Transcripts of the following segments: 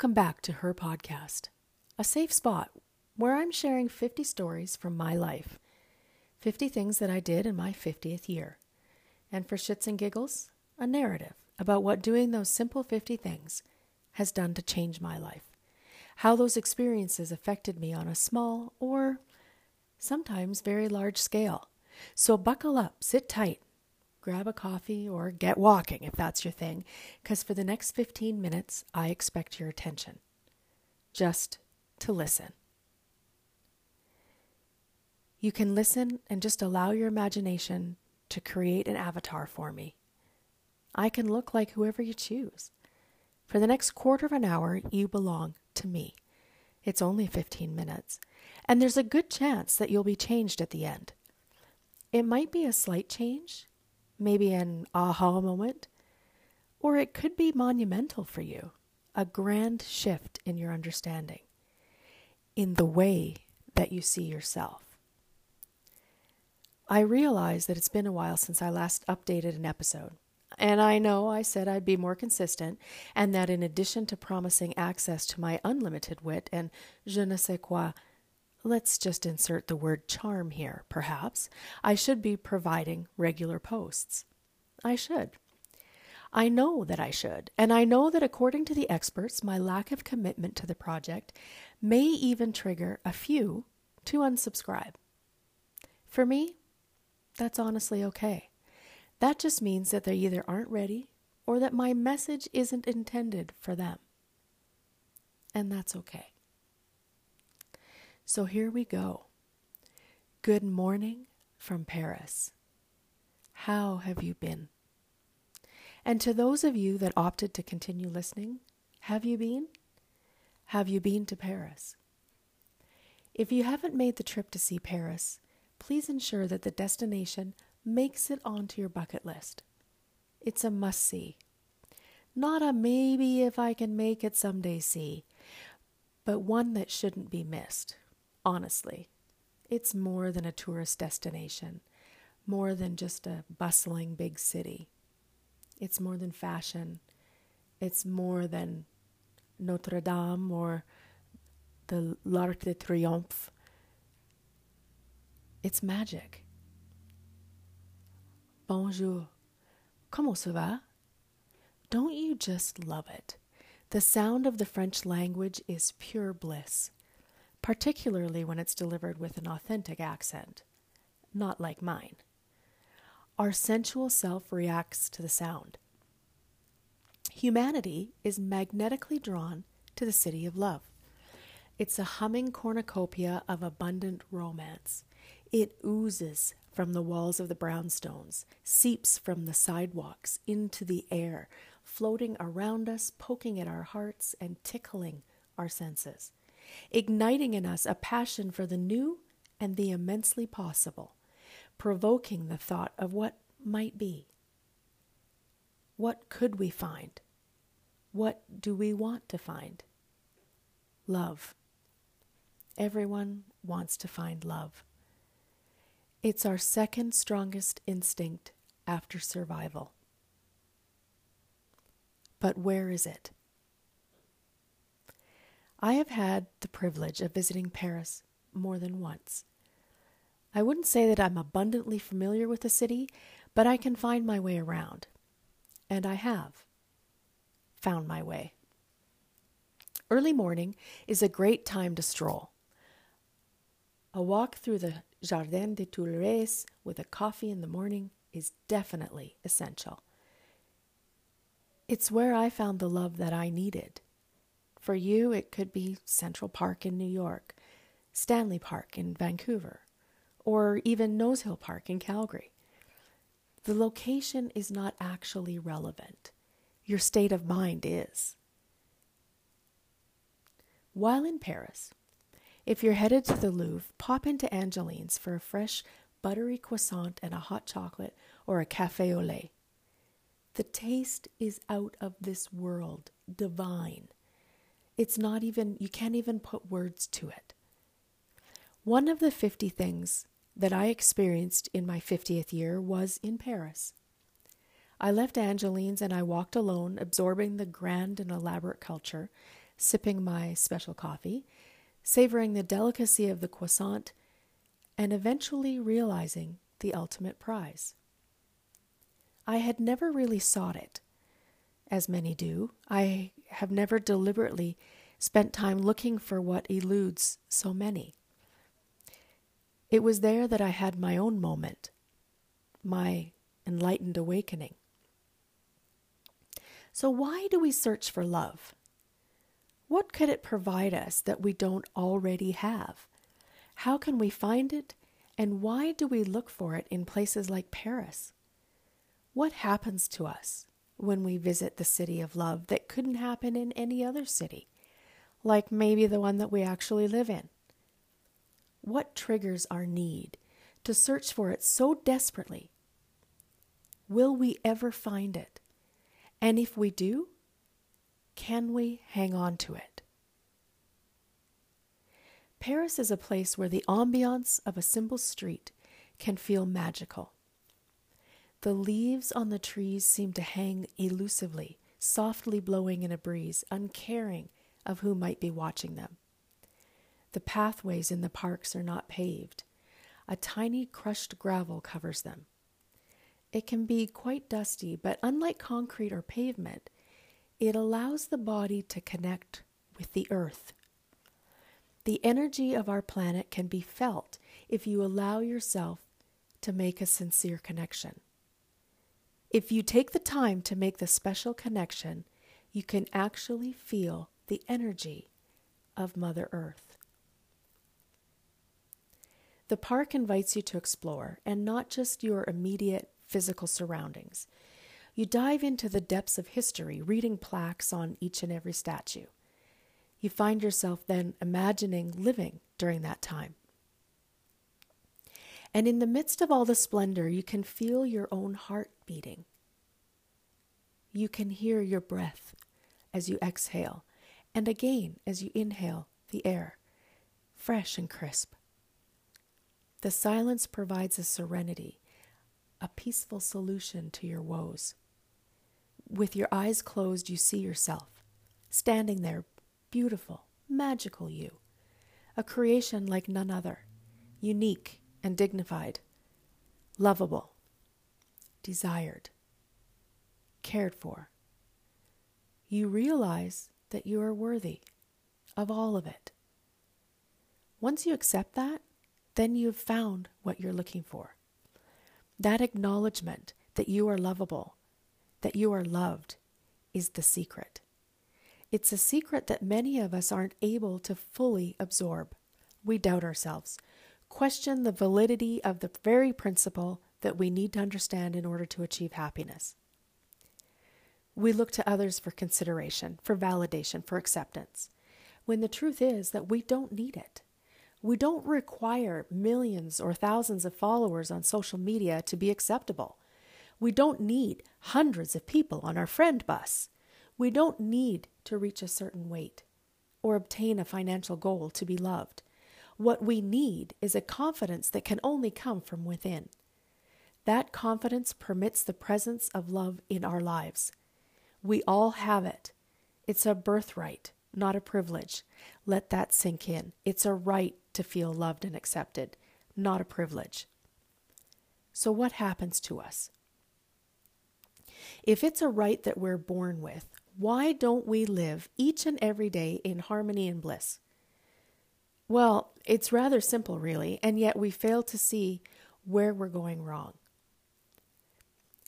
Welcome back to her podcast, a safe spot where I'm sharing 50 stories from my life, 50 things that I did in my 50th year. And for shits and giggles, a narrative about what doing those simple 50 things has done to change my life, how those experiences affected me on a small or sometimes very large scale. So buckle up, sit tight, grab a coffee, or get walking if that's your thing, because for the next 15 minutes, I expect your attention. Just to listen. You can listen and just allow your imagination to create an avatar for me. I can look like whoever you choose. For the next quarter of an hour, you belong to me. It's only 15 minutes, and there's a good chance that you'll be changed at the end. It might be a slight change, maybe an aha moment, or it could be monumental for you, a grand shift in your understanding, in the way that you see yourself. I realize that it's been a while since I last updated an episode. And I know I said I'd be more consistent, and that in addition to promising access to my unlimited wit and je ne sais quoi, let's just insert the word charm here, perhaps, I should be providing regular posts. I should. I know that I should, and I know that according to the experts, my lack of commitment to the project may even trigger a few to unsubscribe. For me, that's honestly okay. That just means that they either aren't ready or that my message isn't intended for them. And that's okay. So here we go. Good morning from Paris. How have you been? And to those of you that opted to continue listening, have you been? Have you been to Paris? If you haven't made the trip to see Paris, please ensure that the destination makes it onto your bucket list. It's a must see. Not a maybe if I can make it someday see, but one that shouldn't be missed, honestly. It's more than a tourist destination, more than just a bustling big city. It's more than fashion. It's more than Notre Dame or the L'Arc de Triomphe it's magic. Bonjour. Comment ça va? Don't you just love it? The sound of the French language is pure bliss, particularly when it's delivered with an authentic accent, not like mine. Our sensual self reacts to the sound. Humanity is magnetically drawn to the city of love. It's a humming cornucopia of abundant romance. It oozes from the walls of the brownstones, seeps from the sidewalks into the air, floating around us, poking at our hearts, and tickling our senses, igniting in us a passion for the new and the immensely possible, provoking the thought of what might be. What could we find? What do we want to find? Love. Everyone wants to find love. It's our second strongest instinct after survival. But where is it? I have had the privilege of visiting Paris more than once. I wouldn't say that I'm abundantly familiar with the city, but I can find my way around. And I have found my way. Early morning is a great time to stroll. A walk through the Jardin des Tuileries with a coffee in the morning is definitely essential. It's where I found the love that I needed. For you, it could be Central Park in New York, Stanley Park in Vancouver, or even Nose Hill Park in Calgary. The location is not actually relevant. Your state of mind is. While in Paris, if you're headed to the Louvre, pop into Angelina's for a fresh, buttery croissant and a hot chocolate or a cafe au lait. The taste is out of this world, divine. It's not even, you can't even put words to it. One of the 50 things that I experienced in my 50th year was in Paris. I left Angelina's and I walked alone, absorbing the grand and elaborate culture, sipping my special coffee, savoring the delicacy of the croissant, and eventually realizing the ultimate prize. I had never really sought it, as many do. I have never deliberately spent time looking for what eludes so many. It was there that I had my own moment, my enlightened awakening. So, why do we search for love? What could it provide us that we don't already have? How can we find it? And why do we look for it in places like Paris? What happens to us when we visit the city of love that couldn't happen in any other city, like maybe the one that we actually live in? What triggers our need to search for it so desperately? Will we ever find it? And if we do, can we hang on to it? Paris is a place where the ambiance of a simple street can feel magical. The leaves on the trees seem to hang elusively, softly blowing in a breeze, uncaring of who might be watching them. The pathways in the parks are not paved. A tiny crushed gravel covers them. It can be quite dusty, but unlike concrete or pavement, it allows the body to connect with the earth. The energy of our planet can be felt if you allow yourself to make a sincere connection. If you take the time to make the special connection, you can actually feel the energy of Mother Earth. The park invites you to explore, and not just your immediate physical surroundings. You dive into the depths of history, reading plaques on each and every statue. You find yourself then imagining living during that time. And in the midst of all the splendor, you can feel your own heart You can hear your breath as you exhale, and again as you inhale the air, fresh and crisp. The silence provides a serenity, a peaceful solution to your woes. With your eyes closed, you see yourself, standing there, beautiful, magical you, a creation like none other, unique and dignified, lovable, desired cared for. You realize that you are worthy of all of it. Once you accept that, then you have found what you're looking for. That acknowledgement that you are lovable, that you are loved, is the secret. It's a secret that many of us aren't able to fully absorb. We doubt ourselves, question the validity of the very principle that we need to understand in order to achieve happiness. We look to others for consideration, for validation, for acceptance, when the truth is that we don't need it. We don't require millions or thousands of followers on social media to be acceptable. We don't need hundreds of people on our friend bus. We don't need to reach a certain weight or obtain a financial goal to be loved. What we need is a confidence that can only come from within. That confidence permits the presence of love in our lives. We all have it. It's a birthright, not a privilege. Let that sink in. It's a right to feel loved and accepted, not a privilege. So, what happens to us? If it's a right that we're born with, why don't we live each and every day in harmony and bliss? Well, it's rather simple, really, and yet we fail to see where we're going wrong.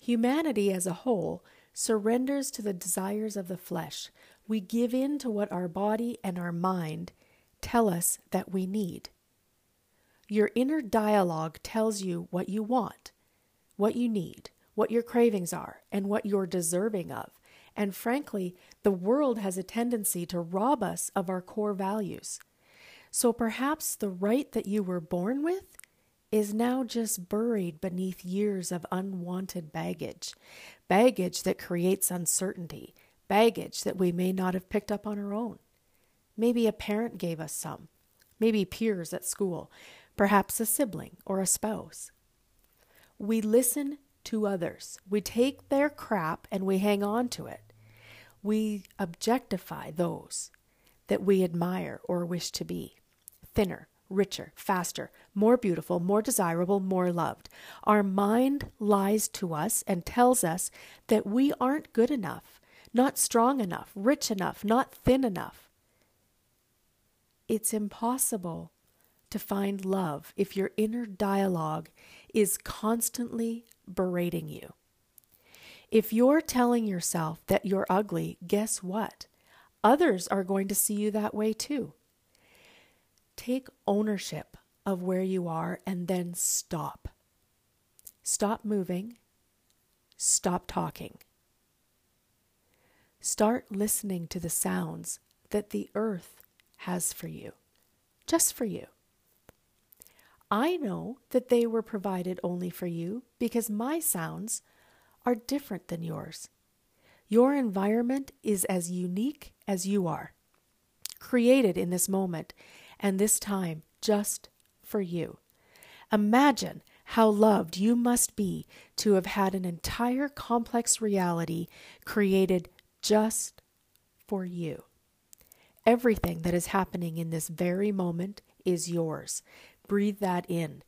Humanity as a whole surrenders to the desires of the flesh. We give in to what our body and our mind tell us that we need. Your inner dialogue tells you what you want, what you need, what your cravings are, and what you're deserving of. And frankly, the world has a tendency to rob us of our core values. So perhaps the right that you were born with is now just buried beneath years of unwanted baggage, baggage that creates uncertainty, baggage that we may not have picked up on our own. Maybe a parent gave us some, maybe peers at school, perhaps a sibling or a spouse. We listen to others, we take their crap and we hang on to it. We objectify those that we admire or wish to be thinner, richer, faster, more beautiful, more desirable, more loved. Our mind lies to us and tells us that we aren't good enough, not strong enough, rich enough, not thin enough. It's impossible to find love if your inner dialogue is constantly berating you. If you're telling yourself that you're ugly, guess what? Others are going to see you that way too. Take ownership of where you are and then stop. Stop moving. Stop talking. Start listening to the sounds that the earth has for you, just for you. I know that they were provided only for you because my sounds are different than yours. Your environment is as unique as you are, created in this moment and this time just for you. Imagine how loved you must be to have had an entire complex reality created just for you. Everything that is happening in this very moment is yours. Breathe that in.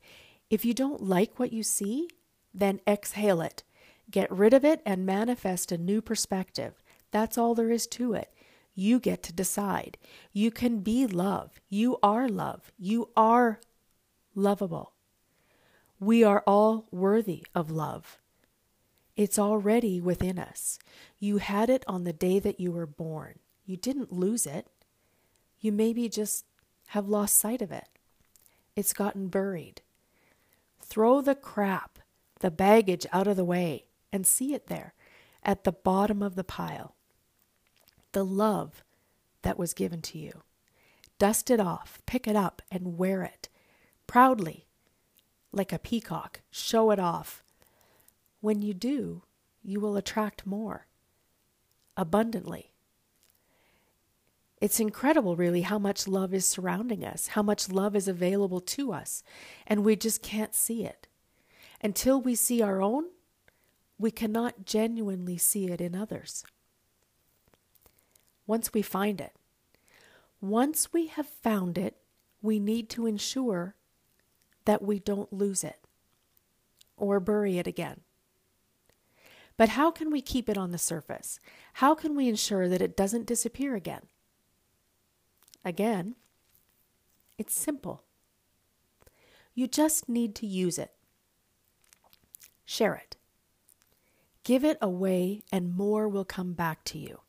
If you don't like what you see, then exhale it. Get rid of it and manifest a new perspective. That's all there is to it. You get to decide. You can be love. You are love. You are lovable. We are all worthy of love. It's already within us. You had it on the day that you were born. You didn't lose it. You maybe just have lost sight of it. It's gotten buried. Throw the crap, the baggage out of the way, and see it there at the bottom of the pile the love that was given to you. Dust it off, pick it up, and wear it proudly, like a peacock. Show it off. When you do, you will attract more abundantly. It's incredible, really, how much love is surrounding us, how much love is available to us, and we just can't see it. Until we see our own, we cannot genuinely see it in others once we find it. Once we have found it, we need to ensure that we don't lose it or bury it again. But how can we keep it on the surface? How can we ensure that it doesn't disappear again? Again, it's simple. You just need to use it. Share it. Give it away, and more will come back to you.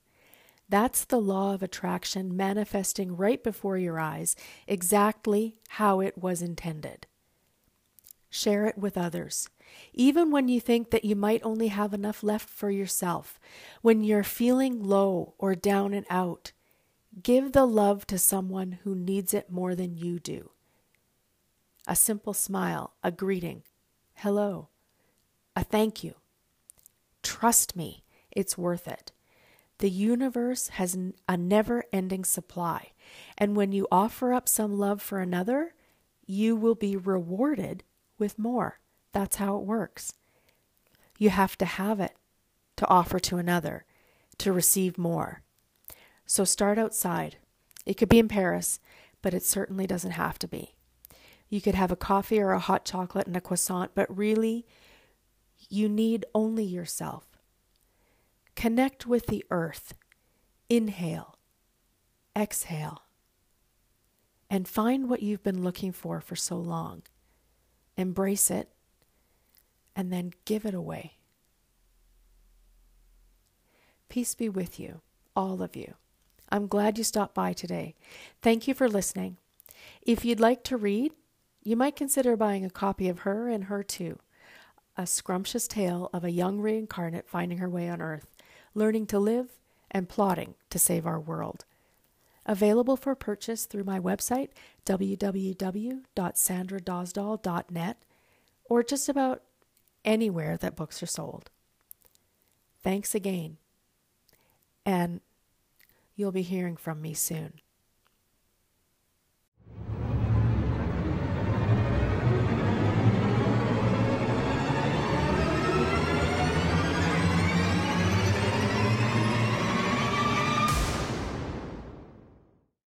That's the law of attraction manifesting right before your eyes, exactly how it was intended. Share it with others. Even when you think that you might only have enough left for yourself, when you're feeling low or down and out, give the love to someone who needs it more than you do. A simple smile, a greeting, hello, a thank you. Trust me, it's worth it. The universe has a never ending supply. And when you offer up some love for another, you will be rewarded with more. That's how it works. You have to have it to offer to another to receive more. So start outside. It could be in Paris, but it certainly doesn't have to be. You could have a coffee or a hot chocolate and a croissant, but really, you need only yourself. Connect with the earth. Inhale, exhale, and find what you've been looking for for so long. Embrace it and then give it away. Peace be with you, all of you. I'm glad you stopped by today. Thank you for listening. If you'd like to read, you might consider buying a copy of Her and Her Too, a scrumptious tale of a young reincarnate finding her way on Earth learning to live, and plotting to save our world. Available for purchase through my website, www.sandradosdall.net, or just about anywhere that books are sold. Thanks again, and you'll be hearing from me soon.